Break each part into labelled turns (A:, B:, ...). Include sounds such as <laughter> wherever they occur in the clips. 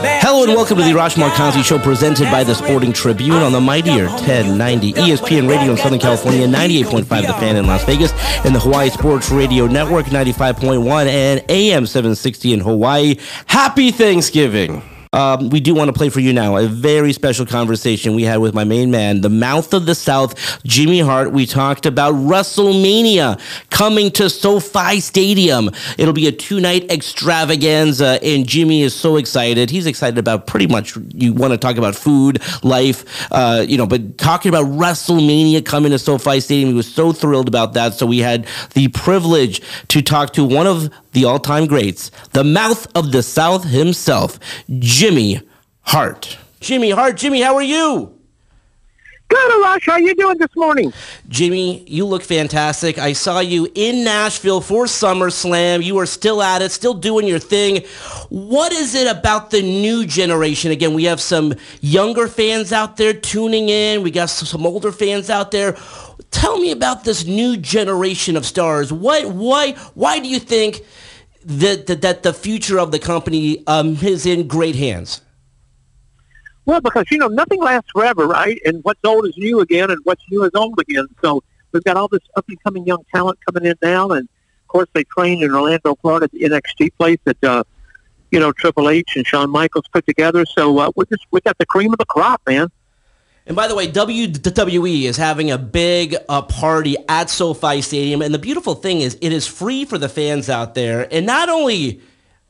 A: Hello and welcome to the Arash Markazi Show presented by the Sporting Tribune on the Mightier 1090 ESPN Radio in Southern California, 98.5 The Fan in Las Vegas, and the Hawaii Sports Radio Network, 95.1 and AM 760 in Hawaii. Happy Thanksgiving! Um, we do want to play for you now a very special conversation we had with my main man, the mouth of the South, Jimmy Hart. We talked about WrestleMania coming to SoFi Stadium. It'll be a two night extravaganza, and Jimmy is so excited. He's excited about pretty much, you want to talk about food, life, uh, you know, but talking about WrestleMania coming to SoFi Stadium, he was so thrilled about that. So we had the privilege to talk to one of the all time greats, the mouth of the South himself, Jimmy Hart. Jimmy Hart, Jimmy, how are you?
B: Good, Arash. How you doing this morning?
A: Jimmy, you look fantastic. I saw you in Nashville for SummerSlam. You are still at it, still doing your thing. What is it about the new generation? Again, we have some younger fans out there tuning in. We got some older fans out there. Tell me about this new generation of stars. What, why, why do you think that that, that the future of the company um, is in great hands?
B: Well, because you know nothing lasts forever, right? And what's old is new again, and what's new is old again. So we've got all this up and coming young talent coming in now, and of course they trained in Orlando, Florida, at the NXT place that uh, you know Triple H and Shawn Michaels put together. So uh, we just we got the cream of the crop, man.
A: And by the way, WWE is having a big uh, party at SoFi Stadium. And the beautiful thing is, it is free for the fans out there. And not only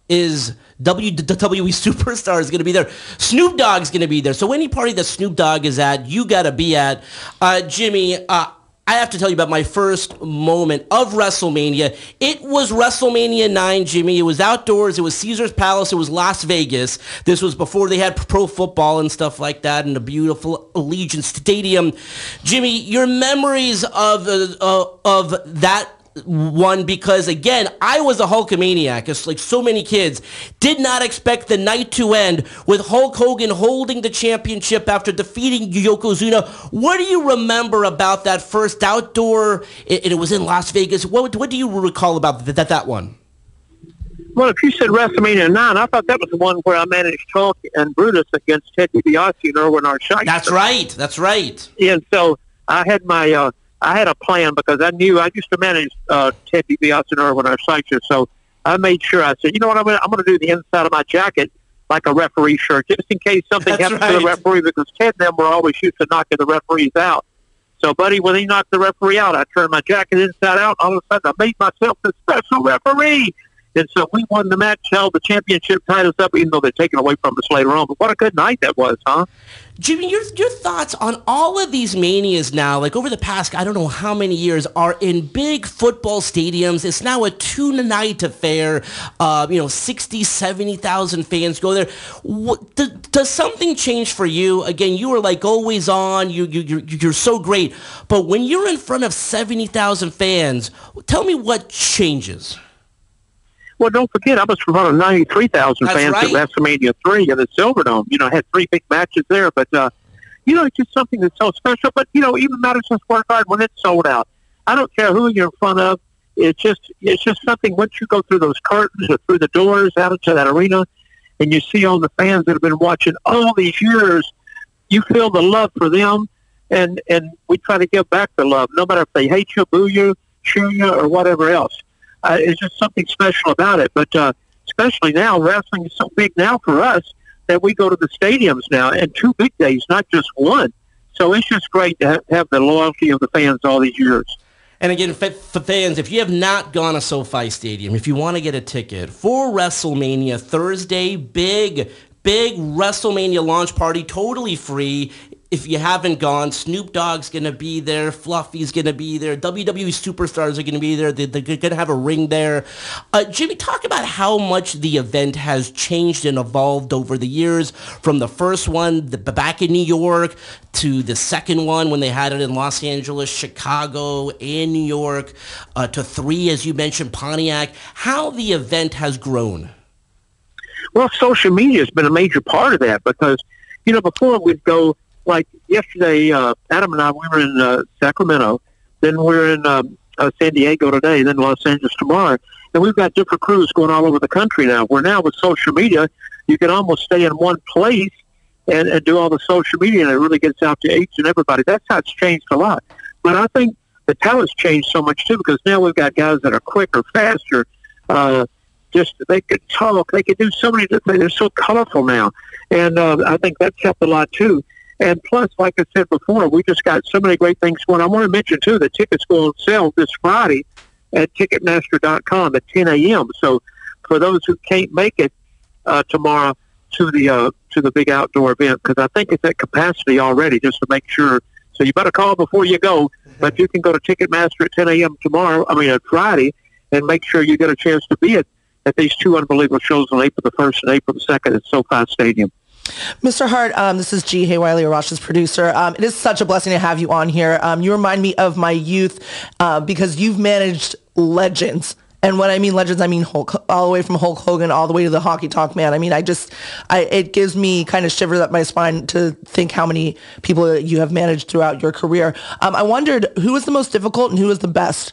A: is WWE <laughs> Superstar is going to be there, Snoop Dogg's going to be there. So any party that Snoop Dogg is at, you got to be at. Uh, Jimmy, uh, I have to tell you about my first moment of WrestleMania. It was WrestleMania 9, Jimmy. It was outdoors. It was Caesar's Palace. It was Las Vegas. This was before they had pro football and stuff like that in the beautiful Allegiant Stadium. Jimmy, your memories of uh, of that one because again I was a Hulkamaniac. It's like so many kids did not expect the night to end with Hulk Hogan holding the championship after defeating Yokozuna. What do you remember about that first outdoor? And it was in Las Vegas. What what do you recall about that that one?
B: Well, if you said WrestleMania 9, I thought that was the one where I managed Hulk and Brutus against Ted DiBiase and R. Schyster.
A: That's right. That's right.
B: And so I had my uh, I had a plan because I knew I used to manage uh, Ted DiBiase and Irwin R. Schyster, so I made sure I said, you know what, I'm going I'm to do the inside of my jacket like a referee shirt, just in case something
A: That's
B: happens
A: right.
B: to the referee, because Ted and them were always used to knocking the referees out. So, buddy, when he knocked the referee out, I turned my jacket inside out. All of a sudden, I made myself the special referee. And so we won the match, held the championship titles up, even though they're taken away from us later on. But what a good night that was, huh?
A: Jimmy, your your thoughts on all of these manias now, like over the past, I don't know how many years, are in big football stadiums. It's now a two-night affair. Uh, you know, 60, 70,000 fans go there. What, does, does something change for you? Again, you were like always on. You, you, you're, you're so great. But when you're in front of 70,000 fans, tell me what changes.
B: Well, don't forget, I was in front of 93,000 fans
A: right.
B: at WrestleMania 3 at the Silverdome. You know, had three big matches there, but, uh, you know, it's just something that's so special. But, you know, even Madison Square Garden, when it's sold out, I don't care who you're in front of. It's just, it's just something, once you go through those curtains or through the doors out into that arena, and you see all the fans that have been watching all these years, you feel the love for them, and, and we try to give back the love, no matter if they hate you, boo you, cheer you, or whatever else uh, it's just something special about it. But uh, especially now, wrestling is so big now for us that we go to the stadiums now and two big days, not just one. So it's just great to ha- have the loyalty of the fans all these years.
A: And again, for fans, if you have not gone to SoFi Stadium, if you want to get a ticket for WrestleMania Thursday, big, big WrestleMania launch party, totally free if you haven't gone, Snoop Dogg's to be there. Fluffy's to be there. WWE superstars are to be there. They're, they're going to have a ring there. Uh, Jimmy, talk about how much the event has changed and evolved over the years from the first one the, back in New York to the second one when they had it in Los Angeles, Chicago, and New York, uh, to three, as you mentioned, Pontiac. How the event has grown.
B: Well, social media has been a major part of that because, you know, before we'd go – like yesterday, uh, Adam and I, we were in uh, Sacramento, then we're in um, uh, San Diego today, then Los Angeles tomorrow, and we've got different crews going all over the country now. Where now with social media, you can almost stay in one place and, and do all the social media, and it really gets out to each and everybody. That's how it's changed a lot. But I think the talent's changed so much too because now we've got guys that are quicker, faster. Uh, just they could talk, they could do so many different things. They're so colorful now, and uh, I think that's helped a lot too. And plus, like I said before, we just got so many great things going. I want to mention, too, the tickets go on sale this Friday at Ticketmaster.com at 10 a.m. So for those who can't make it uh, tomorrow to the uh, to the big outdoor event, because I think it's at capacity already, just to make sure. So you better call before you go. But you can go to Ticketmaster at 10 a.m. tomorrow, I mean, at Friday, and make sure you get a chance to be at, at these two unbelievable shows on April the 1st and April the 2nd at SoFi Stadium.
C: Mr. Hart, um, this is G. Hay Wiley, Arash's producer. Um, it is such a blessing to have you on here. Um, you remind me of my youth uh, because you've managed legends. And when I mean legends, I mean Hulk, all the way from Hulk Hogan all the way to the Honky Tonk Man. I mean, I just, I, it gives me kind of shivers up my spine to think how many people you have managed throughout your career. Um, I wondered who was the most difficult and who was the best.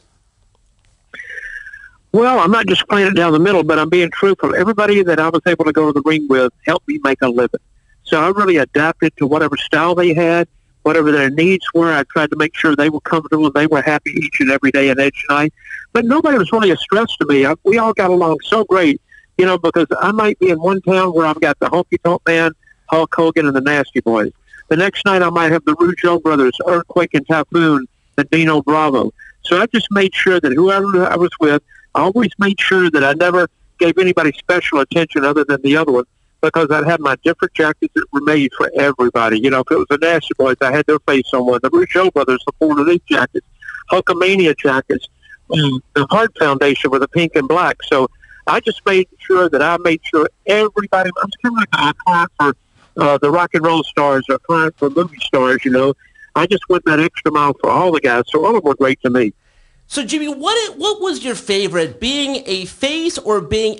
B: Well, I'm not just playing it down the middle, but I'm being truthful. Everybody that I was able to go to the ring with helped me make a living. So I really adapted to whatever style they had, whatever their needs were. I tried to make sure they were comfortable and they were happy each and every day at Edge Night. But nobody was really a stress to me. I, we all got along so great, you know, because I might be in one town where I've got the Honky Tonk Man, Hulk Hogan, and the Nasty Boys. The next night I might have the Rougeau Brothers, Earthquake and Typhoon, and Dino Bravo. So I just made sure that whoever I was with, I always made sure that I never gave anybody special attention other than the other one because I'd have my different jackets that were made for everybody. You know, if it was the Nasty Boys, I had their face on one. The Rougeau Brothers, the fleur-de-lis jackets, Hulkamania jackets, um, the Hart Foundation with the pink and black. So I just made sure that I made sure everybody, I'm kind of like a client for uh, the rock and roll stars, a client for movie stars, you know. I just went that extra mile for all the guys, so all of them were great to me.
A: So, Jimmy, what what was your favorite, being a face or being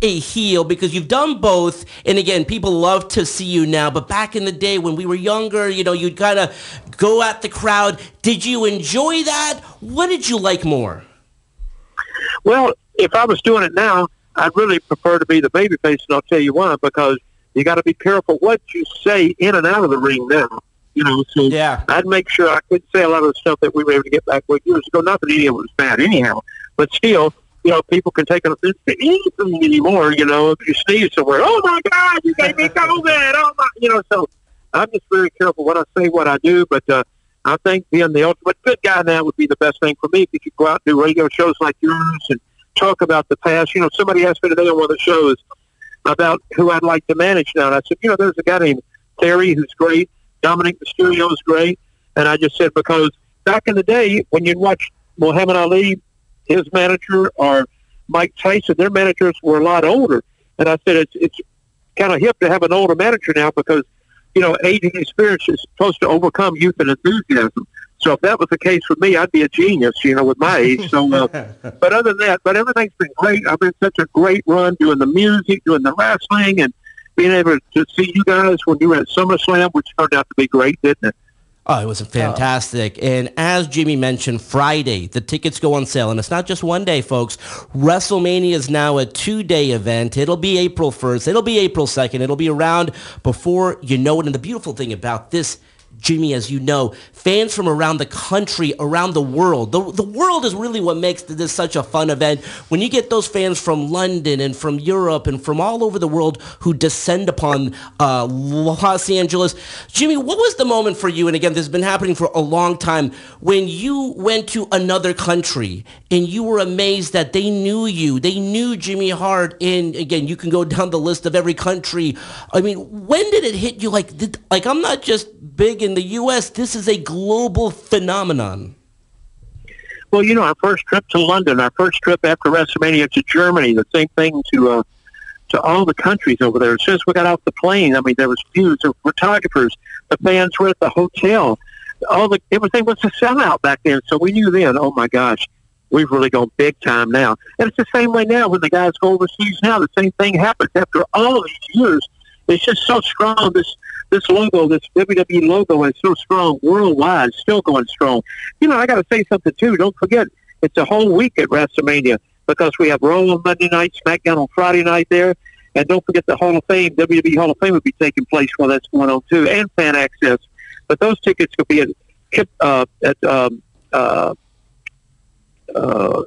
A: a heel? Because you've done both, and again, people love to see you now. But back in the day when we were younger, you know, you'd kind of go at the crowd. Did you enjoy that? What did you like more?
B: Well, if I was doing it now, I'd really prefer to be the babyface, and I'll tell you why. Because you got to be careful what you say in and out of the ring now. You know, so
A: yeah.
B: I'd make sure I could say a lot of the stuff that we were able to get back with years ago. Not that any of it was bad anyhow, but still, you know, people can take an offense to anything anymore. You know, if you sneeze somewhere, oh my God, you gave me COVID. Oh my, you know, so I'm just very careful what I say, what I do. But uh, I think being the ultimate good guy now would be the best thing for me. If you could go out and do radio shows like yours and talk about the past. You know, somebody asked me today on one of the shows about who I'd like to manage now, and I said, you know, there's a guy named Theory who's great. Dominik Mysterio is great. And I just said, because back in the day, when you'd watch Muhammad Ali, his manager, or Mike Tyson, their managers were a lot older. And I said, it's, it's kind of hip to have an older manager now because, you know, age and experience is supposed to overcome youth and enthusiasm. So if that was the case for me, I'd be a genius, you know, with my age. So, uh, <laughs> but other than that, but everything's been great. I've been such a great run doing the music, doing the wrestling, and being able to see you guys when you were at SummerSlam, which turned out to be great, didn't it?
A: Oh, it was fantastic. And as Jimmy mentioned, Friday, the tickets go on sale. And it's not just one day, folks. WrestleMania is now a two-day event. It'll be April 1st. It'll be April 2nd. It'll be around before you know it. And the beautiful thing about this Jimmy, as you know, fans from around the country, around the world. The, the world is really what makes this such a fun event. When you get those fans from London and from Europe and from all over the world who descend upon uh, Los Angeles. Jimmy, what was the moment for you? And again, this has been happening for a long time. When you went to another country and you were amazed that they knew you, they knew Jimmy Hart. And again, you can go down the list of every country. I mean, when did it hit you? Like, did, like I'm not just big in the U.S. This is a global phenomenon.
B: Well, you know, our first trip to London, our first trip after WrestleMania to Germany, the same thing to uh, to all the countries over there. As soon as we got off the plane, I mean, there was views of photographers. The fans were at the hotel. All the everything was a sellout back then. So we knew then, oh my gosh, we've really gone big time now. And it's the same way now when the guys go overseas. Now the same thing happens after all these years. It's just so strong. This this logo, this WWE logo, is so strong worldwide, still going strong. You know, I got to say something too. Don't forget, it's a whole week at WrestleMania because we have Raw on Monday night, SmackDown on Friday night there, and don't forget the Hall of Fame, WWE Hall of Fame will be taking place while that's going on too, and fan access. But those tickets could be at uh, at um, uh, uh,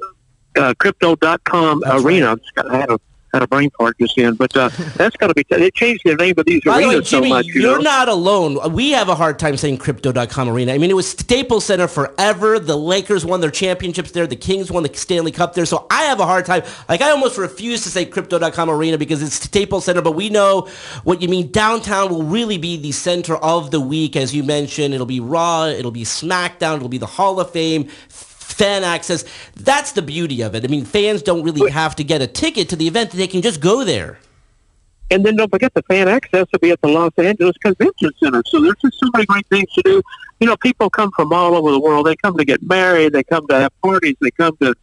B: uh, crypto.com arena. Right. I had a had a brain fart just in, but uh, <laughs> that's got to be. T- they changed the name of these By arenas the way,
A: Jimmy,
B: so much. You
A: you're
B: know?
A: not alone. We have a hard time saying Crypto.com Arena. I mean, it was Staples Center forever. The Lakers won their championships there. The Kings won the Stanley Cup there. So I have a hard time. Like I almost refuse to say Crypto.com Arena because it's Staples Center. But we know what you mean. Downtown will really be the center of the week, as you mentioned. It'll be Raw. It'll be SmackDown. It'll be the Hall of Fame fan access. That's the beauty of it. I mean, fans don't really have to get a ticket to the event; they can just go there.
B: And then don't forget the fan access will be at the Los Angeles Convention Center. So there's just so many great things to do. You know, people come from all over the world. They come to get married. They come to have parties. They come to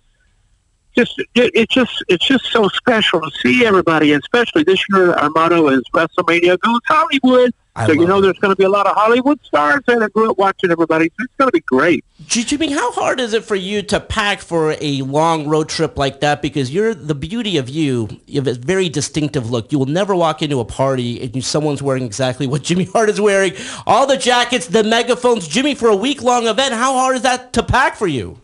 B: just it's just it's just so special to see everybody, especially this year. Our motto is WrestleMania goes Hollywood. I so you know, there's going to be a lot of Hollywood stars there that grew up watching everybody. So it's going to be great.
A: Jimmy, how hard is it for you to pack for a long road trip like that? Because you're the beauty of you. You have a very distinctive look. You will never walk into a party and someone's wearing exactly what <laughs> Jimmy Hart is wearing. All the jackets, the megaphones. Jimmy, for a week long event, how hard is that to pack for you?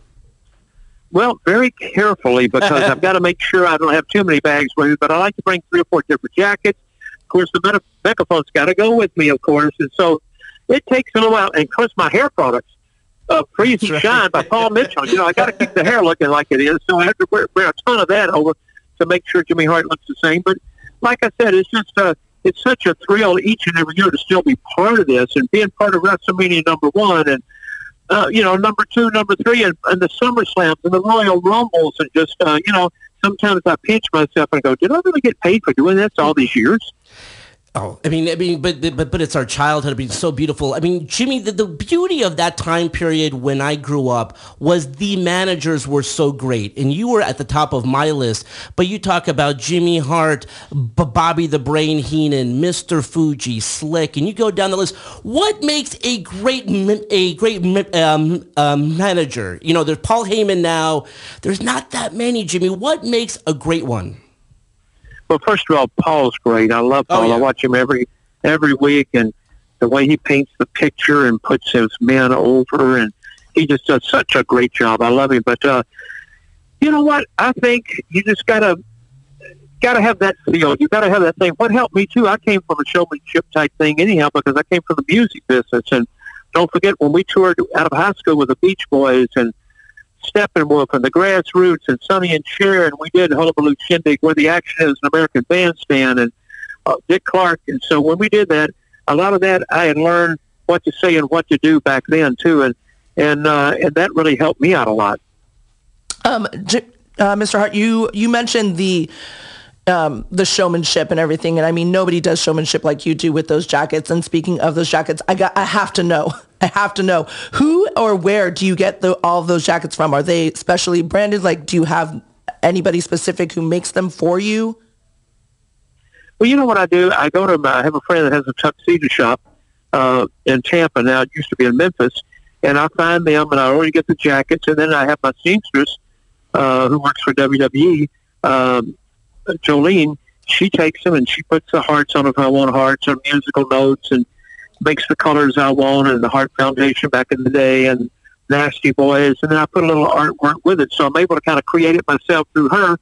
B: Well, very carefully because I've got to make sure I don't have too many bags with me. But I like to bring three or four different jackets. Of course, the megaphone's got to go with me, of course, and so it takes a little while. And of course, my hair products, uh, Freeze and Shine by Paul Mitchell. You know, I got to keep the hair looking like it is, so I have to wear, wear a ton of that over to make sure Jimmy Hart looks the same. But like I said, it's just uh, it's such a thrill each and every year to still be part of this and being part of WrestleMania number one and uh, you know, number two, number three, and, and the Summer Slams and the Royal Rumbles, and just, uh, you know, sometimes I pinch myself and go, did I really get paid for doing this all these years?
A: Oh, I mean, I mean, but but but it's our childhood. I so beautiful. I mean, Jimmy, the, the beauty of that time period when I grew up was the managers were so great, and you were at the top of my list. But you talk about Jimmy Hart, B- Bobby the Brain Heenan, Mr. Fuji, Slick, and you go down the list. What makes a great a great um, um, manager? You know, there's Paul Heyman now. There's not that many, Jimmy. What makes a great one?
B: Well, first of all, Paul's great. I love oh, Paul. Oh, yeah. I watch him every every week, and the way he paints the picture and puts his men over, and he just does such a great job. I love him. But uh, you know what? I think you just gotta gotta have that feel. You gotta have that thing. What helped me too? I came from a showmanship type thing anyhow because I came from the music business, and don't forget when we toured out of high school with the Beach Boys and Steppenwolf and the Grassroots and Sonny and Cher, and we did Hullabaloo Shindig where the action is an American bandstand and uh, Dick Clark. And so when we did that, a lot of that I had learned what to say and what to do back then too, and and uh, and that really helped me out a lot.
C: Um, uh, Mr. Hart, you you mentioned the um, the showmanship and everything. And I mean, nobody does showmanship like you do with those jackets. And speaking of those jackets, I got, I have to know, <laughs> I have to know who or where do you get the, all those jackets from? Are they specially branded? Like, do you have anybody specific who makes them for you?
B: Well, you know what I do? I go to, I have a friend that has a tuxedo shop uh, in Tampa now. It used to be in Memphis. And I find them and I already get the jackets. And then I have my seamstress uh, who works for WWE. Um, Jolene, she takes them and she puts the hearts on if I want hearts or musical notes and makes the colors I want and the Heart Foundation back in the day and Nasty Boys, and then I put a little artwork with it. So I'm able to kind of create it myself through her,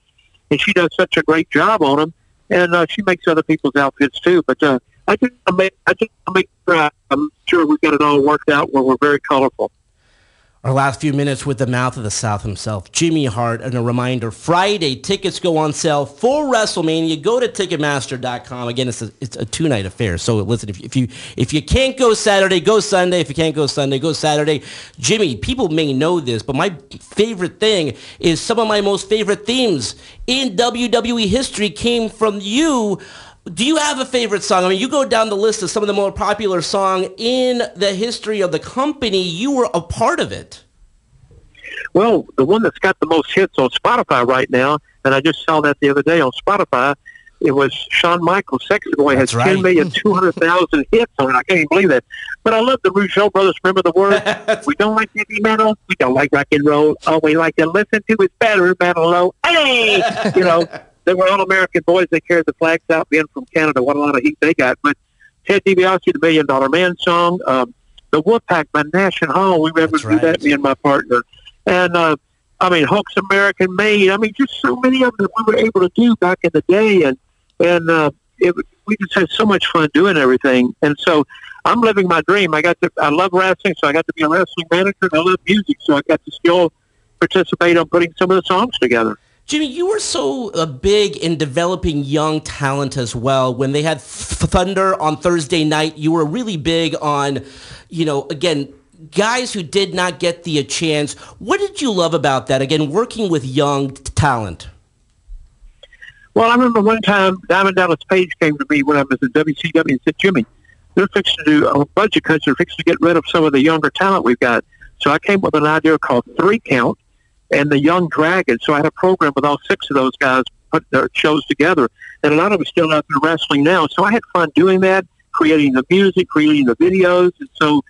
B: and she does such a great job on them, and uh, she makes other people's outfits too. But uh, I just I make I just make sure I'm sure we've got it all worked out where we're very colorful.
A: Our last few minutes with the mouth of the South himself, Jimmy Hart, and a reminder, Friday, tickets go on sale for WrestleMania. Go to Ticketmaster.com. Again, it's a, it's a two-night affair. So listen, if, if you if you can't go Saturday, go Sunday. If you can't go Sunday, go Saturday. Jimmy, people may know this, but my favorite thing is some of my most favorite themes in WWE history came from you do you have a favorite song? I mean, you go down the list of some of the more popular song in the history of the company. You were a part of it.
B: Well, the one that's got the most hits on Spotify right now, and I just saw that the other day on Spotify, it was Shawn Michaels, Sexy Boy, has right. 10 million, <laughs> 200,000 hits on it. I can't even believe that. But I love the Rougeau brothers. Remember the word? <laughs> we don't like heavy metal. We don't like rock and roll. All we like to listen to is better metal low. Hey! <laughs> You know, they were all American boys. They carried the flags out, being from Canada. What a lot of heat they got. But Ted DiBiase, the Million Dollar Man song, um, the Wolfpack by Nash and Hall. We remember right. that, me and my partner. And, uh, I mean, Hulk's American Made. I mean, just so many of them we were able to do back in the day. And, and, uh, it, we just had so much fun doing everything. And so I'm living my dream. I got to, I love wrestling, so I got to be a wrestling manager. And I love music, so I got to still participate on putting some of the songs together.
A: Jimmy, you were so uh, big in developing young talent as well. When they had Thunder on Thursday night, you were really big on, you know, again, guys who did not get the chance. What did you love about that? Again, working with young talent.
B: Well, I remember one time Diamond Dallas Page came to me when I was in WCW and said, Jimmy, they're fixing to do a budget cuts. They're fixing to get rid of some of the younger talent we've got. So I came up with an idea called Three Count and the Jung Dragon. So I had a program with all six of those guys put their shows together, and a lot of them still out there wrestling now. So I had fun doing that, creating the music, creating the videos, and so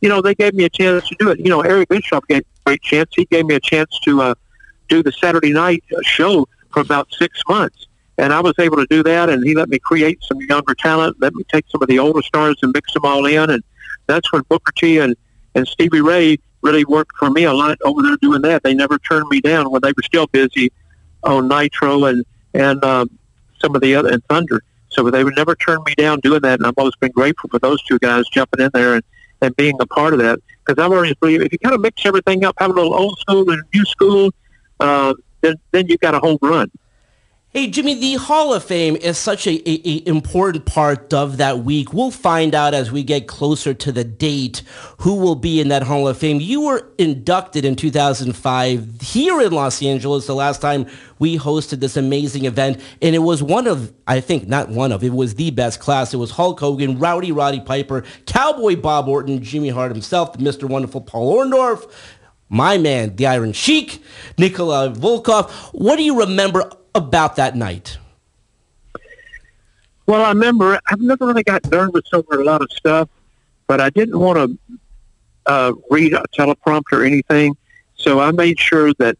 B: you know they gave me a chance to do it. You know, Eric Bischoff gave me a great chance. He gave me a chance to uh, do the Saturday night uh, show for about six months. And I was able to do that, and he let me create some younger talent, let me take some of the older stars and mix them all in. And that's when Booker T and, and Stevie Ray really worked for me a lot over there doing that. They never turned me down when they were still busy on Nitro and and um, some of the other and Thunder. So they would never turn me down doing that, and I've always been grateful for those two guys jumping in there and, and being a part of that. Because I've always believed if you kind of mix everything up, have a little old school and new school, uh, then then you've got a home run.
A: Hey, Jimmy, the Hall of Fame is such a, a, a, important part of that week. We'll find out as we get closer to the date who will be in that Hall of Fame. You were inducted in 2005 here in Los Angeles, the last time we hosted this amazing event. And it was one of, I think, not one of, it was the best class. It was Hulk Hogan, Rowdy Roddy Piper, Cowboy Bob Orton, Jimmy Hart himself, Mr. Wonderful Paul Orndorff, my man, the Iron Sheik, Nikolai Volkov. What do you remember about that night?
B: Well, I remember I've never really got nervous over a lot of stuff, but I didn't want to uh, read a teleprompter or anything, so I made sure that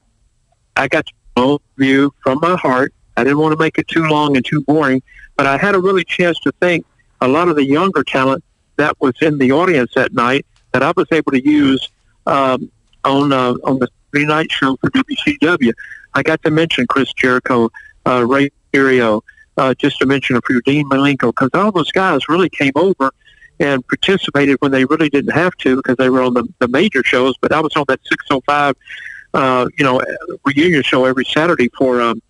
B: I got know view from my heart. I didn't want to make it too long and too boring, but I had a really chance to thank a lot of the younger talent that was in the audience that night that I was able to use um, on uh, on the three night show for WCW. I got to mention Chris Jericho, uh, Rey Mysterio, uh, just to mention a few, Dean Malenko, because all those guys really came over and participated when they really didn't have to because they were on the, the major shows. But I was on that 605, uh, you know, reunion show every Saturday for, um,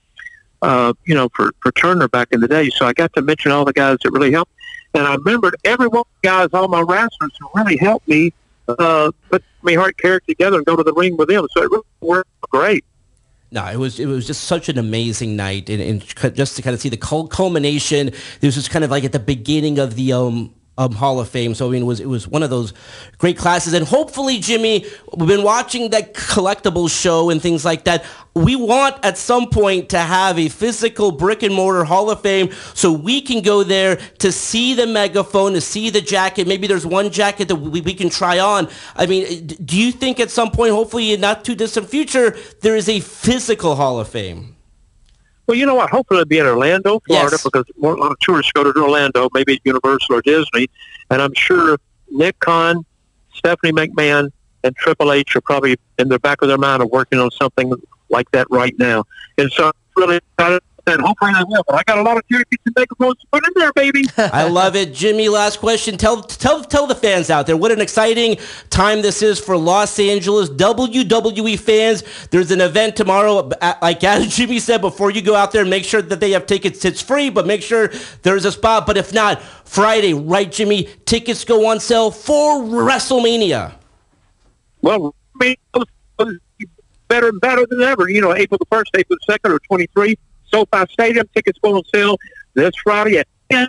B: uh, you know, for, for Turner back in the day. So I got to mention all the guys that really helped. And I remembered every one of the guys, all my wrestlers who really helped me uh, put me heart character together and go to the ring with them. So it really worked great.
A: No, it was it was just such an amazing night, and, and just to kind of see the culmination. This was kind of like at the beginning of the um, um, Hall of Fame. So I mean, it was it was one of those great classes, and hopefully, Jimmy, we've been watching that collectible show and things like that. We want at some point to have a physical brick and mortar Hall of Fame, so we can go there to see the megaphone, to see the jacket. Maybe there's one jacket that we, we can try on. I mean, do you think at some point, hopefully in not too distant future, there is a physical Hall of Fame?
B: Well, you know what? Hopefully it'll be in Orlando, Florida,
A: Yes.
B: because more, a lot of tourists go to Orlando, maybe at Universal or Disney. And I'm sure Nick Khan, Stephanie McMahon, and Triple H are probably in the back of their mind are working on something like that right now. And so I'm really excited. And hopefully they will. But I got a lot of tickets and microphones to put in there, baby. <laughs>
A: I love it, Jimmy. Last question. Tell tell tell the fans out there what an exciting time this is for Los Angeles WWE fans. There's an event tomorrow, like <laughs> as Jimmy said. Before you go out there, make sure that they have tickets. It's free, but make sure there's a spot. But if not, Friday, right, Jimmy? Tickets go on sale for WrestleMania.
B: Well, I mean, it's better and better than ever. You know, April the 1st, April the 2nd, or 23, SoFi Stadium. Tickets go on sale this Friday at 10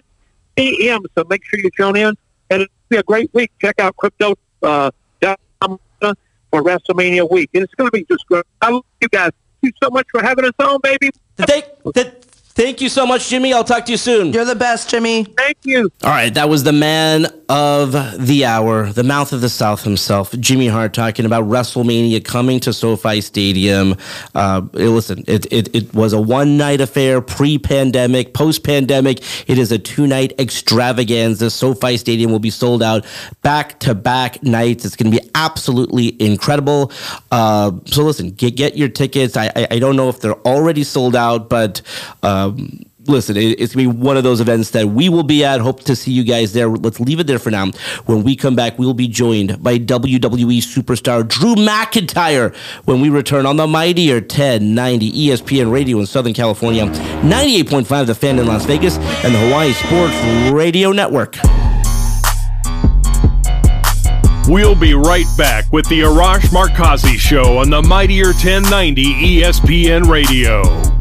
B: a.m., so make sure you tune in. And it'll be a great week. Check out Crypto uh, for WrestleMania week. And it's going to be just great. I love you guys. Thank you so much for having us on, baby.
A: Th- thank you so much, Jimmy. I'll talk to you soon.
C: You're the best, Jimmy.
B: Thank you.
A: All right, that was the man of the hour, the mouth of the South himself, Jimmy Hart, talking about WrestleMania coming to SoFi Stadium. Uh, listen, it, it, it was a one night affair, pre pandemic, post pandemic. It is a two night extravaganza. SoFi Stadium will be sold out back to back nights. It's going to be absolutely incredible. Uh, so listen, get get your tickets. I, I I don't know if they're already sold out, but. Um, listen, it- it's gonna be one of those events that we will be at. Hope to see you guys there. Let's leave it there for now. When we come back, we'll be joined by WWE superstar Drew McIntyre when we return on the mightier 1090 ESPN Radio in Southern California, 98.5 The Fan in Las Vegas, and the Hawaii Sports Radio Network.
D: We'll be right back with the Arash Markazi Show on the Mightier 1090 ESPN Radio.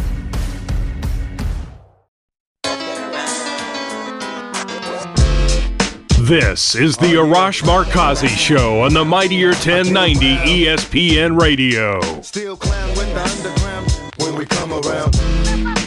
D: This is the Arash Markazi Show on the Mightier 1090 ESPN Radio.
E: Still clown with the underground when we come around.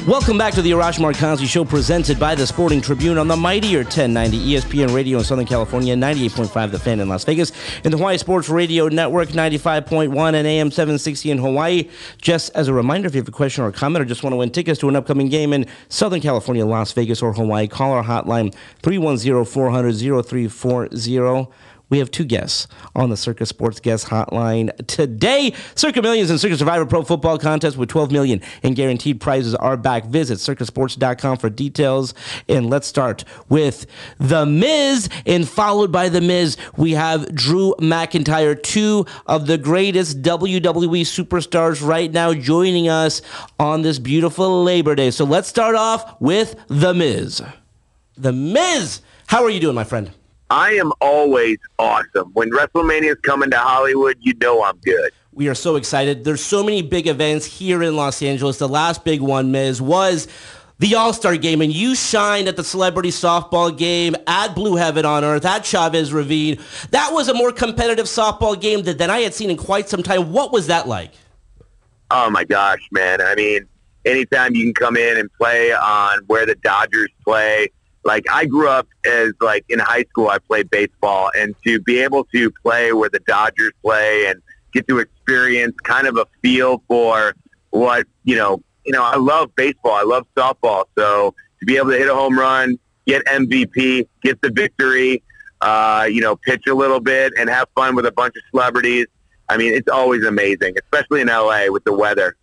A: Welcome back to the Arash Markazi Show presented by the Sporting Tribune on the mightier 1090 ESPN Radio in Southern California, 98.5 The Fan in Las Vegas, and the Hawaii Sports Radio Network, 95.1 and AM 760 in Hawaii. Just as a reminder, if you have a question or a comment or just want to win tickets to an upcoming game in Southern California, Las Vegas, or Hawaii, call our hotline 310 400 0340. We have two guests on the Circa Sports Guest Hotline today. Circa Millions and Circa Survivor Pro Football Contest with 12 million in guaranteed prizes are back. Visit circasports.com for details. And let's start with The Miz. And followed by The Miz, we have Drew McIntyre, two of the greatest WWE superstars right now joining us on this beautiful Labor Day. So let's start off with The Miz. The Miz, how are you doing, my friend?
F: I am always awesome. When WrestleMania is coming to Hollywood, you know I'm good.
A: We are so excited. There's so many big events here in Los Angeles. The last big one, Miz, was the All-Star Game, and you shined at the Celebrity Softball Game at Blue Heaven on Earth at Chavez Ravine. That was a more competitive softball game than, than I had seen in quite some time. What was that like?
F: Oh my gosh, man. I mean, anytime you can come in and play on where the Dodgers play. Like I grew up as like in high school I played baseball and to be able to play where the Dodgers play and get to experience kind of a feel for what, you know, you know, I love baseball. I love softball. So to be able to hit a home run, get MVP, get the victory, uh, you know, pitch a little bit and have fun with a bunch of celebrities. I mean, it's always amazing, especially in LA with the weather.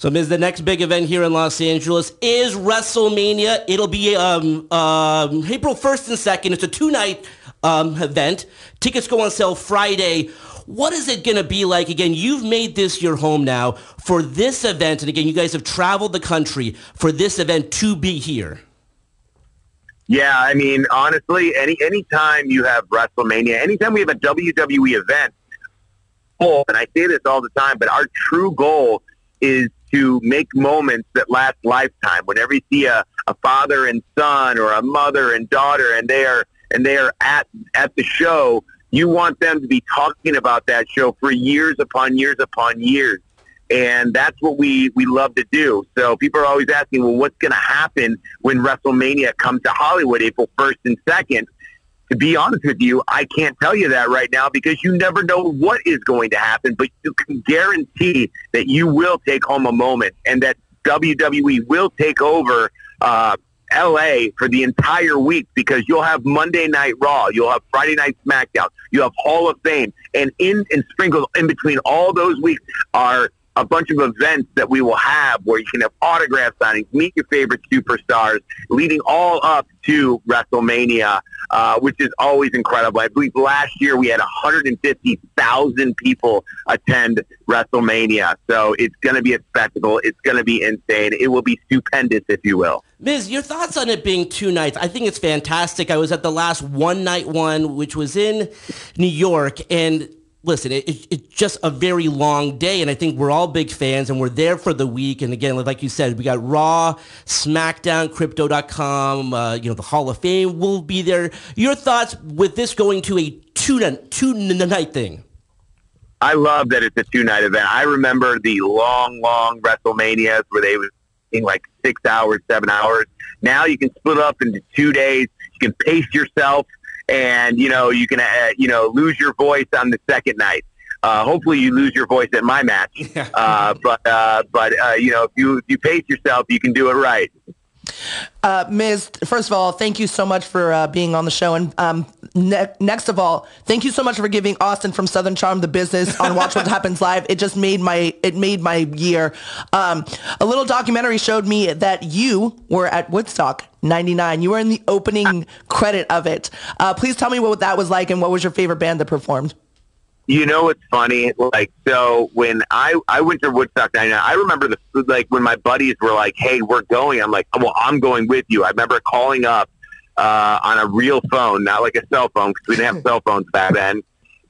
A: So, Miz, the next big event here in Los Angeles is WrestleMania. It'll be um, um, April 1st and 2nd. It's a two-night um, event. Tickets go on sale Friday. What is it going to be like? Again, you've made this your home now for this event. And again, you guys have traveled the country for this event to be here.
F: Yeah, I mean, honestly, any anytime you have WrestleMania, anytime we have a WWE event, and I say this all the time, but our true goal is to make moments that last lifetime. Whenever you see a, a father and son or a mother and daughter and they are and they are at at the show, you want them to be talking about that show for years upon years upon years. And that's what we, we love to do. So people are always asking, well, what's going to happen when WrestleMania comes to Hollywood April 1st and 2nd? To be honest with you, I can't tell you that right now because you never know what is going to happen, but you can guarantee that you will take home a moment and that WWE will take over uh, LA for the entire week because you'll have Monday Night Raw, you'll have Friday Night SmackDown, you have Hall of Fame, and in and sprinkled in between all those weeks are a bunch of events that we will have where you can have autograph signings, meet your favorite superstars, leading all up to WrestleMania, uh, which is always incredible. I believe last year we had 150,000 people attend WrestleMania. So it's going to be a spectacle. It's going to be insane. It will be stupendous, if you will.
A: Miz, your thoughts on it being two nights? I think it's fantastic. I was at the last one night one, which was in New York, and listen, it, it, it's just a very long day, and I think we're all big fans, and we're there for the week. And again, like you said, we got Raw, SmackDown, Crypto.com, uh, you know, the Hall of Fame will be there. Your thoughts with this going to a two two night thing?
F: I love that it's a two night event. I remember the long, long WrestleManias where they was in like six hours, seven hours. Now you can split up into two days. You can pace yourself and you know you can uh, you know lose your voice on the second night. Uh, hopefully, you lose your voice at my match. <laughs> Uh, but uh, but uh, you know if you if you pace yourself, you can do it right.
C: Uh, Miz, first of all, thank you so much for uh, being on the show. And um, ne- next of all, thank you so much for giving Austin from Southern Charm the business on Watch What <laughs> Happens Live. It just made my it made my year. Um, a little documentary showed me that you were at Woodstock 99. You were in the opening credit of it. Uh, please tell me what that was like and what was your favorite band that performed?
F: You know what's funny? Like, so when I I went to Woodstock 99, I remember the like when my buddies were like, "Hey, we're going." I'm like, "Well, I'm going with you." I remember calling up uh, on a real phone, not like a cell phone, because we didn't have cell phones back then.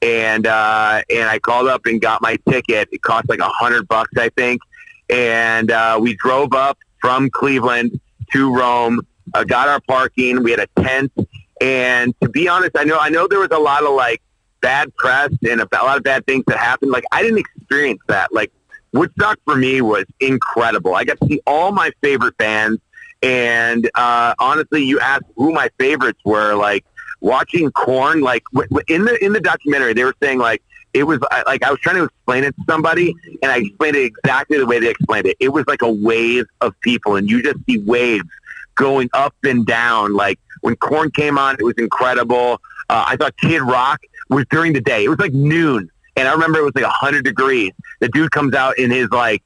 F: And uh, and I called up and got my ticket. It cost like a hundred bucks, I think. And uh, we drove up from Cleveland to Rome. Uh, got our parking. We had a tent. And to be honest, I know I know there was a lot of like bad press and a, a lot of bad things that happened. Like I didn't experience that. Like Woodstock for me was incredible. I got to see all my favorite bands, and uh, honestly, you asked who my favorites were. Like watching Korn, like in the in the documentary, they were saying like it was like I was trying to explain it to somebody, and I explained it exactly the way they explained it. It was like a wave of people, and you just see waves going up and down. Like when Korn came on, it was incredible. Uh, I thought Kid Rock was during the day. It was like noon, and I remember it was like hundred degrees. The dude comes out in his like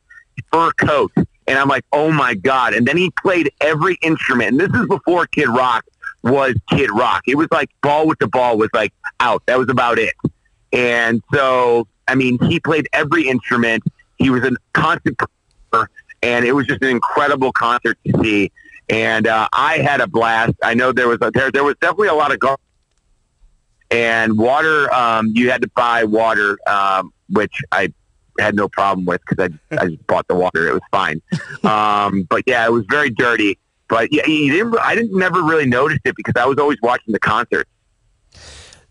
F: fur coat, and I'm like, oh my god! And then he played every instrument. And this is before Kid Rock was Kid Rock. It was like Bawitdaba was like out. That was about it. And so, I mean, he played every instrument. He was a constant, and it was just an incredible concert to see. And uh, I had a blast. I know there was a, there there was definitely a lot of golf and water. Um, you had to buy water, um, which I had no problem with because I I just bought the water. It was fine. <laughs> Um, but yeah, it was very dirty. But yeah, you didn't. I didn't never really notice it because I was always watching the concert.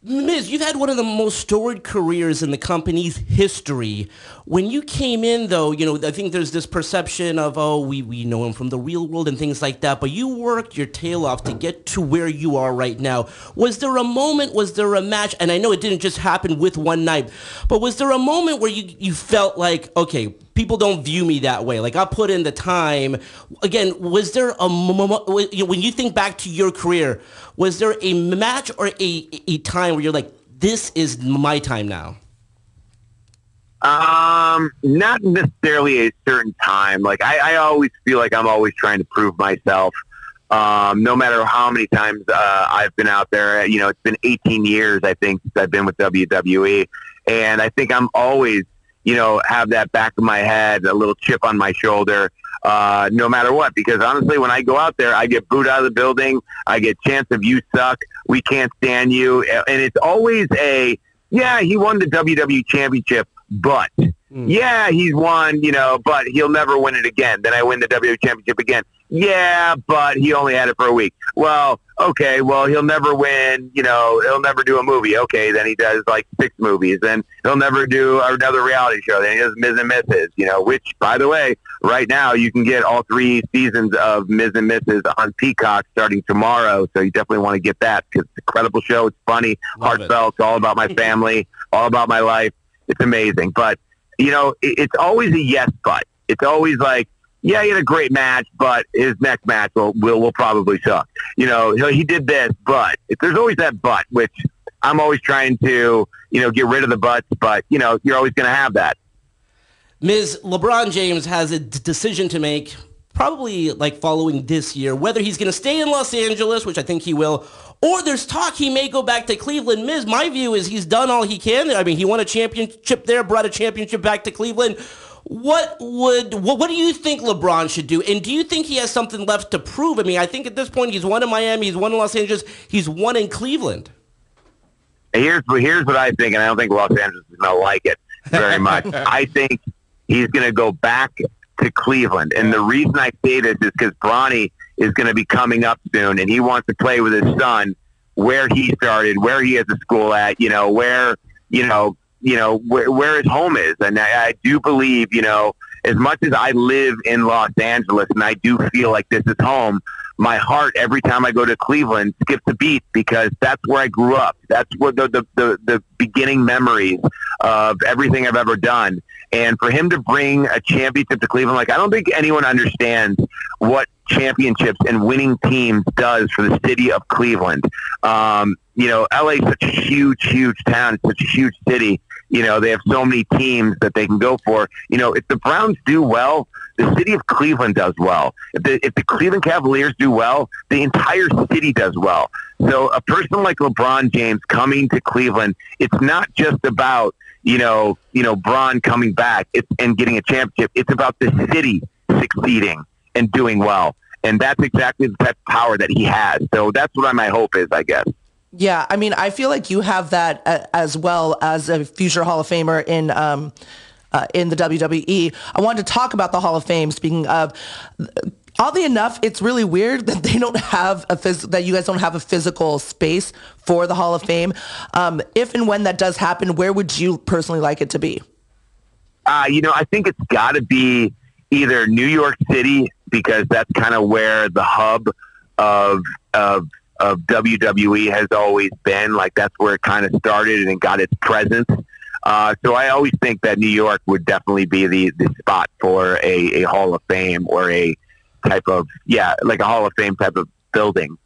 A: Miz, you've had one of the most storied careers in the company's history. When you came in, though, you know, I think there's this perception of, oh, we, we know him from the real world and things like that, but you worked your tail off to get to where you are right now. Was there a moment, was there a match, and I know it didn't just happen with one night, but was there a moment where you, you felt like, okay, people don't view me that way. Like I put in the time. Again, was there a moment when you think back to your career? Was there a match or a a time where you're like, this is my time now?
F: Um, not necessarily a certain time. Like I, I always feel like I'm always trying to prove myself. Um, no matter how many times uh, I've been out there, you know, it's been 18 years I think since I've been with WWE, and I think I'm always you know, have that back of my head, a little chip on my shoulder, uh, no matter what. Because honestly, when I go out there, I get booed out of the building. I get chance of you suck. We can't stand you. And it's always a, yeah, he won the WWE championship, but hmm. yeah, he's won, you know, but he'll never win it again. Then I win the WWE championship again. Yeah, but he only had it for a week. Well, okay, well, he'll never win, you know, he'll never do a movie. Okay, then he does like six movies. Then he'll never do another reality show. Then he does Miz and Mrs., you know, which, by the way, right now you can get all three seasons of Miz and Mrs. on Peacock starting tomorrow. So you definitely want to get that because it's an incredible show. It's funny,
A: Love it.
F: heartfelt, it's all about my <laughs> family, all about my life. It's amazing. But, you know, it, it's always a yes, but. It's always like, yeah, he had a great match, but his next match will will, will probably suck. You know, he, he did this, but there's always that but, which I'm always trying to, you know, get rid of the buts, but you know, you're always going to have that.
A: Miz LeBron James has a d- decision to make, probably like following this year, whether he's going to stay in Los Angeles, which I think he will, or there's talk he may go back to Cleveland. Ms. My view is he's done all he can. I mean, he won a championship there, brought a championship back to Cleveland. What would what, what do you think LeBron should do? And do you think he has something left to prove? I mean, I think at this point he's won in Miami, he's won in Los Angeles, he's won in Cleveland.
F: Here's here's what I think, and I don't think Los Angeles is going to like it very much. <laughs> I think he's going to go back to Cleveland, and the reason I say this is because Bronny is going to be coming up soon, and he wants to play with his son where he started, where he has a school at, you know, where you know, you know where, where his home is, and I, I do believe, you know, as much as I live in Los Angeles, and I do feel like this is home. My heart every time I go to Cleveland skips a beat because that's where I grew up. That's where the the, the, the beginning memories of everything I've ever done. And for him to bring a championship to Cleveland, like I don't think anyone understands what championships and winning teams does for the city of Cleveland. Um, you know, LA is such a huge, huge town. Such a huge city. You know, they have so many teams that they can go for. You know, if the Browns do well, the city of Cleveland does well. If the, if the Cleveland Cavaliers do well, the entire city does well. So a person like LeBron James coming to Cleveland, it's not just about you know you know Bron coming back and getting a championship. It's about the city succeeding and doing well, and that's exactly the type of power that he has. So that's what my hope is, I guess.
C: Yeah, I mean, I feel like you have that uh, as well as a future Hall of Famer in um, uh, in the WWE. I wanted to talk about the Hall of Fame. Speaking of, oddly enough, it's really weird that they don't have a phys- that you guys don't have a physical space for the Hall of Fame. Um, if and when that does happen, where would you personally like it to be?
F: Uh, you know, I think it's got to be either New York City because that's kind of where the hub of of of WWE has always been. Like that's where it kind of started and got its presence. Uh, so I always think that New York would definitely be the, the spot for a, a Hall of Fame or a type of yeah, like a Hall of Fame type of building.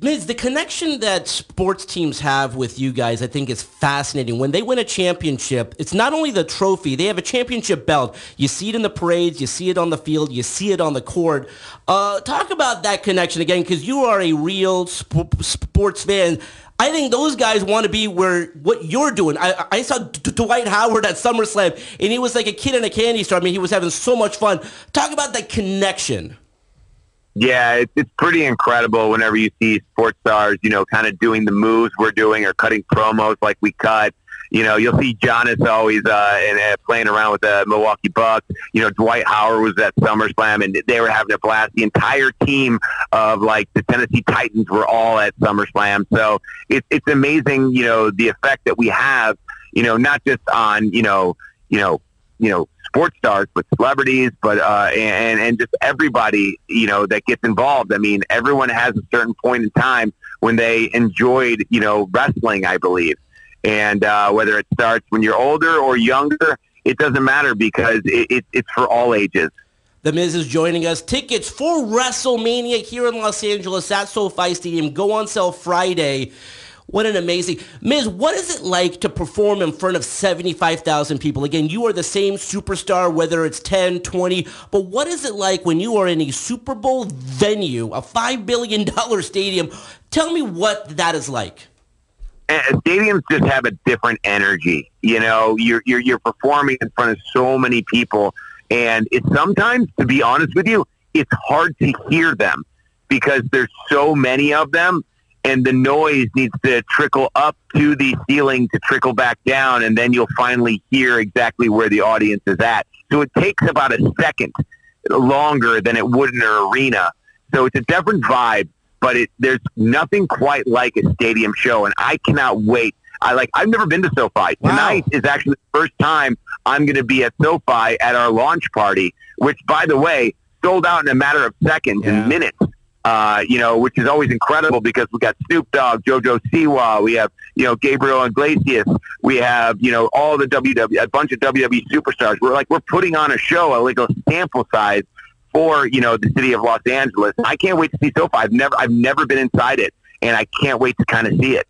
A: Miz, the connection that sports teams have with you guys, I think is fascinating. When they win a championship, it's not only the trophy, they have a championship belt. You see it in the parades, you see it on the field, you see it on the court. Uh, talk about that connection again, because you are a real sp- sports fan. I think those guys want to be where what you're doing. I, I saw D- Dwight Howard at SummerSlam, and he was like a kid in a candy store. I mean, he was having so much fun. Talk about that connection.
F: Yeah, it's, it's pretty incredible whenever you see sports stars, you know, kind of doing the moves we're doing or cutting promos like we cut. You know, you'll see Giannis always uh, and uh, playing around with the Milwaukee Bucks. You know, Dwight Howard was at SummerSlam, and they were having a blast. The entire team of like the Tennessee Titans were all at SummerSlam. So it's it's amazing, you know, the effect that we have. You know, not just on you know, you know, you know, sports stars, but celebrities, but uh, and and just everybody, you know, that gets involved. I mean, everyone has a certain point in time when they enjoyed, you know, wrestling. I believe, and uh, whether it starts when you're older or younger, it doesn't matter because it, it, it's for all ages.
A: The Miz is joining us. Tickets for WrestleMania here in Los Angeles at SoFi Stadium go on sale Friday. What an amazing Miz, what is it like to perform in front of 75,000 people? Again, you are the same superstar, whether it's 10, 20, but what is it like when you are in a Super Bowl venue, a $5 billion stadium? Tell me what that is like.
F: uh, stadiums just have a different energy. You know, you're you're you're performing in front of so many people, and it's sometimes, to be honest with you, it's hard to hear them because there's so many of them, and the noise needs to trickle up to the ceiling to trickle back down, and then you'll finally hear exactly where the audience is at. So it takes about a second longer than it would in an arena. So it's a different vibe but it, there's nothing quite like a stadium show, and I cannot wait. I like. I've never been to SoFi. Wow. Tonight is actually the first time I'm going to be at SoFi at our launch party, which, by the way, sold out in a matter of seconds yeah. and minutes. Uh, you know, which is always incredible because we got Snoop Dogg, JoJo Siwa, we have you know Gabriel Iglesias, we have you know all the WWE, a bunch of WWE superstars. We're like we're putting on a show, a like a sample size for you know the city of Los Angeles. I can't wait to see SoFi. I've never I've never been inside it, and I can't wait to kind of see it.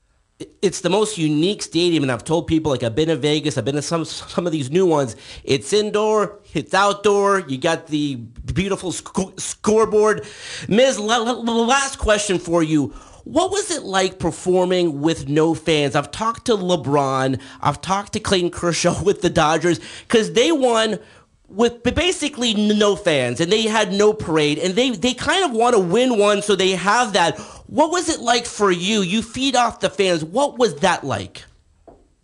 A: It's the most unique stadium, and I've told people like I've been to Vegas, I've been to some some of these new ones. It's indoor, it's outdoor. You got the beautiful sc- scoreboard. Miz, last question for you. What was it like performing with no fans? I've talked to LeBron. I've talked to Clayton Kershaw <laughs> with the Dodgers because they won with basically no fans and they had no parade and they, they kind of want to win one so they have that. What was it like for you? You feed off the fans. What was that like?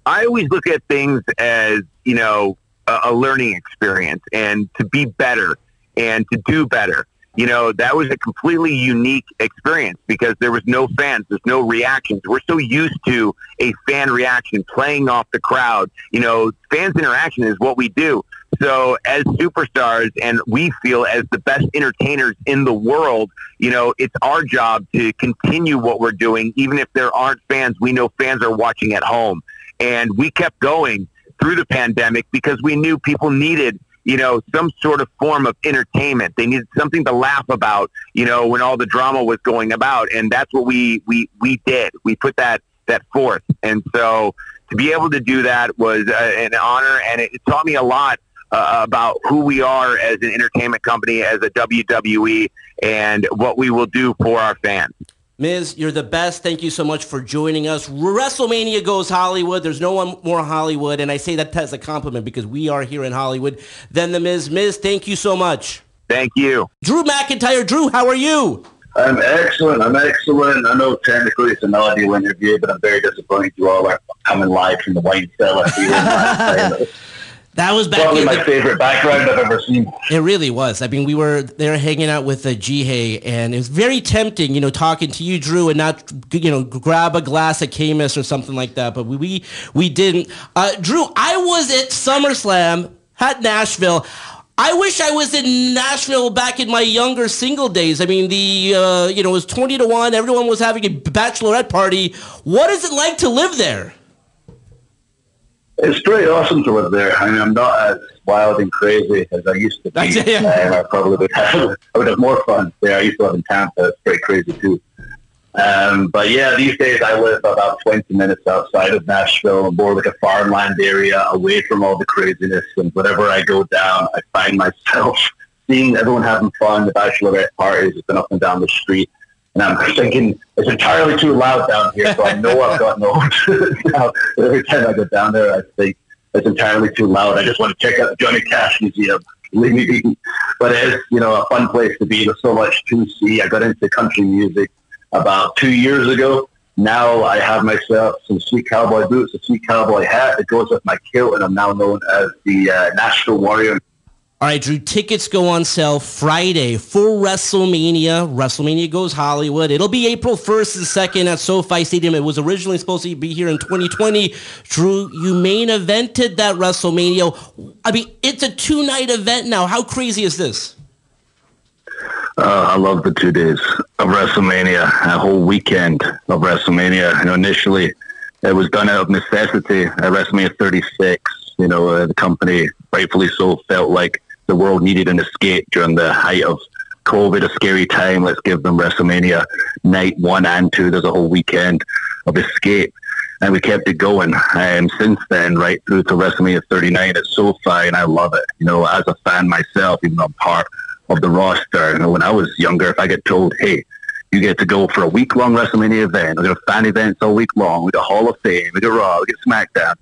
F: I always look at things as, you know, a, a learning experience and to be better and to do better. You know, that was a completely unique experience because there was no fans, there's no reactions. We're so used to a fan reaction, playing off the crowd. You know, fans interaction is what we do. So, as superstars, and we feel as the best entertainers in the world, you know, it's our job to continue what we're doing, even if there aren't fans. We know fans are watching at home, and we kept going through the pandemic because we knew people needed you know, some sort of form of entertainment. They needed something to laugh about, you know, when all the drama was going about, and that's what we we we did. We put that that forth, and so to be able to do that was uh, an honor, and it, it taught me a lot uh, about who we are as an entertainment company, as a WWE, and what we will do for our fans.
A: Miz, you're the best. Thank you so much for joining us. WrestleMania goes Hollywood. There's no one more Hollywood, and I say that as a compliment because we are here in Hollywood than the Miz. Miz, thank you so much.
F: Thank you.
A: Drew McIntyre. Drew, how are you?
G: I'm excellent. I'm excellent. I know technically it's an audio interview, but I'm very disappointed you all are coming live from the wine cellar here. <laughs>
A: That was back
G: probably my the, favorite background I've ever seen.
A: It really was. I mean, we were there hanging out with uh, Jihei, and it was very tempting, you know, talking to you, Drew, and not, you know, grab a glass of Caymus or something like that. But we we, we didn't. Uh, Drew, I was at SummerSlam at Nashville. I wish I was in Nashville back in my younger single days. I mean, the uh, you know it was twenty to one. Everyone was having a bachelorette party. What is it like to live there?
G: It's pretty awesome to live there. I mean, I'm not as wild and crazy as I used to be. <laughs> yeah. I probably would have, I would have more fun there. I used to live in Tampa. It's pretty crazy too. Um, but yeah, these days I live about 20 minutes outside of Nashville, more like a farmland area, away from all the craziness. And whenever I go down, I find myself <laughs> seeing everyone having fun. The bachelorette parties have been up and down the street. And I'm thinking it's entirely too loud down here, so I know I've gotten old. now, every time I go down there, I think it's entirely too loud. I just want to check out the Johnny Cash Museum. Leave me be. But it is, you know, a fun place to be. There's so much to see. I got into country music about two years ago. Now I have myself some sweet cowboy boots, a sweet cowboy hat that goes with my kilt, and I'm now known as the uh, Nashville Warrior
A: all right, Drew, tickets go on sale Friday for WrestleMania. WrestleMania goes Hollywood. It'll be April 1st and 2nd at SoFi Stadium. It was originally supposed to be here in 2020. Drew, you main evented that WrestleMania. I mean, it's a two-night event now. How crazy is this?
G: Uh, I love the two days of WrestleMania, a whole weekend of WrestleMania. You know, initially, it was done out of necessity at WrestleMania 36. You know, uh, the company, rightfully so, felt like the world needed an escape during the height of COVID, a scary time. Let's give them WrestleMania night one and two. There's a whole weekend of escape. And we kept it going. And since then, right through to WrestleMania 39 at SoFi, and I love it. You know, as a fan myself, even though I'm part of the roster, you know, when I was younger, if I get told, hey, You get to go for a week long WrestleMania event. We got fan events all week long. We got Hall of Fame. We got Raw. We got SmackDown.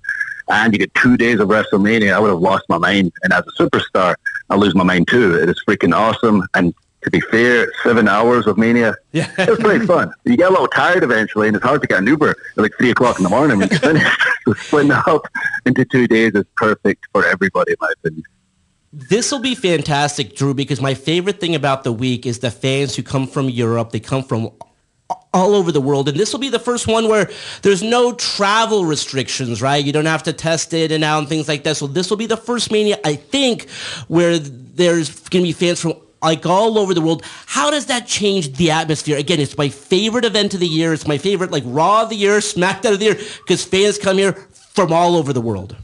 G: And you get two days of WrestleMania. I would have lost my mind. And as a superstar, I lose my mind too. It is freaking awesome. And to be fair, seven hours of Mania, yeah. it was pretty fun. <laughs> You get a little tired eventually, and it's hard to get an Uber at like 3 o'clock in the morning when you finish. <laughs> splitting up into two days is perfect for everybody, in my opinion.
A: This will be fantastic, Drew, because my favorite thing about the week is the fans who come from Europe. They come from all over the world. And this will be the first one where there's no travel restrictions, right? You don't have to test it and out and things like that. So this will be the first Mania, I think, where there's going to be fans from like all over the world. How does that change the atmosphere? Again, it's my favorite event of the year. It's my favorite, like Raw of the year, <laughs> SmackDown of the year, because fans come here from all over the world.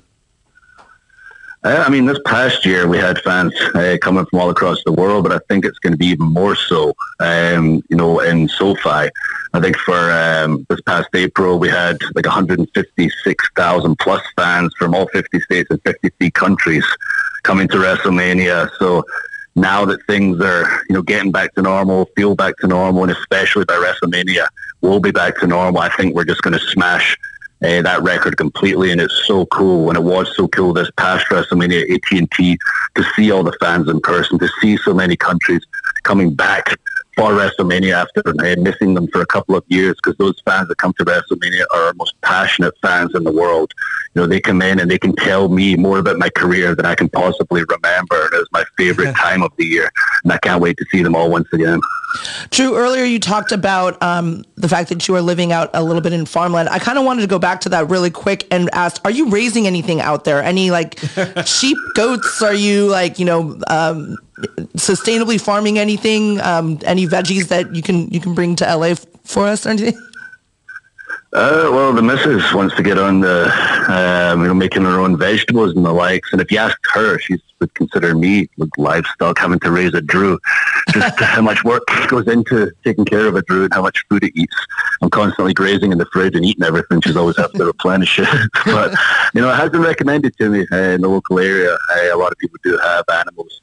G: I mean, this past year we had fans uh, coming from all across the world, but I think it's going to be even more so, um, you know, in SoFi. I think for um, this past April we had like 156,000 plus fans from all 50 states and 53 countries coming to WrestleMania. So now that things are, you know, getting back to normal, feel back to normal, and especially by WrestleMania, we'll be back to normal. I think we're just going to smash uh, that record completely, and it's so cool. And it was so cool this past WrestleMania AT&T to see all the fans in person, to see so many countries coming back for WrestleMania after uh, missing them for a couple of years because those fans that come to WrestleMania are our most passionate fans in the world. You know, they come in and they can tell me more about my career than I can possibly remember. And It is my favorite <laughs> time of the year, and I can't wait to see them all once again.
C: Drew, earlier you talked about um, the fact that you are living out a little bit in farmland. I kind of wanted to go back to that really quick and ask, are you raising anything out there? Any like <laughs> sheep, goats? Are you like, you know, um, sustainably farming anything? Um, any veggies that you can, you can bring to LA f- for us or anything?
G: Uh, well, the missus wants to get on the, um, you know, making her own vegetables and the likes. And if you asked her, she would consider me with livestock having to raise a Drew. Just how much work goes into taking care of a Drew and how much food it eats. I'm constantly grazing in the fridge and eating everything. She's always have to replenish it. but, you know, it has been recommended to me uh, in the local area. Uh, a lot of people do have animals.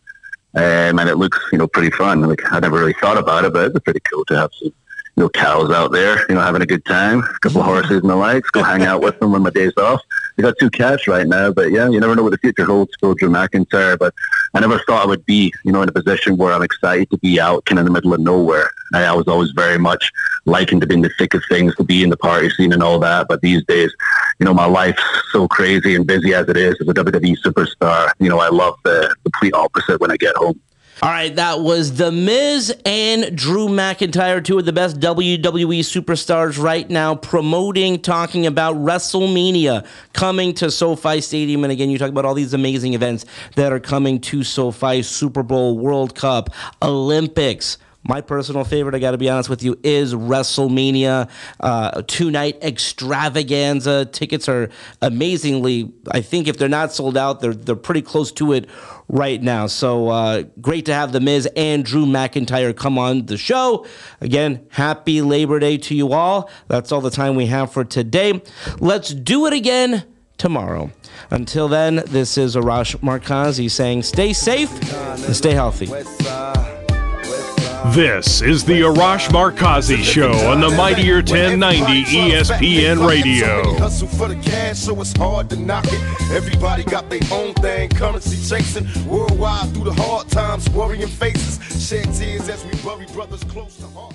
G: Um, and it looks, you know, pretty fun. Like I never really thought about it, but it's pretty cool to have some you know, cows out there, you know, having a good time, a couple of horses and the likes, go hang out with them on my days off. I got two cats right now, but yeah, you never know what the future holds for Drew McIntyre. But I never thought I would be, you know, in a position where I'm excited to be out kind of in the middle of nowhere. I, I was always very much liking to be in the thick of things, to be in the party scene and all that. But these days, you know, my life's so crazy and busy as it is as a WWE superstar. You know, I love the complete opposite when I get home.
A: All right, that was The Miz and Drew McIntyre, two of the best WWE superstars right now, promoting, talking about WrestleMania coming to SoFi Stadium. And again, you talk about all these amazing events that are coming to SoFi Super Bowl, World Cup, Olympics. My personal favorite, I got to be honest with you, is WrestleMania uh, two night extravaganza. Tickets are amazingly, I think if they're not sold out, they're they're pretty close to it right now. So uh, great to have The Miz and Drew McIntyre come on the show. Again, happy Labor Day to you all. That's all the time we have for today. Let's do it again tomorrow. Until then, this is Arash Markazi saying stay safe and stay healthy.
D: This is the Arash Markazi Show on the Mightier 1090 ESPN Radio. Hustle for the cash, so it's hard to knock it. Everybody got their own thing, currency chasing. Worldwide through the hard times, worrying faces. Shed tears as we bury brothers close to heart.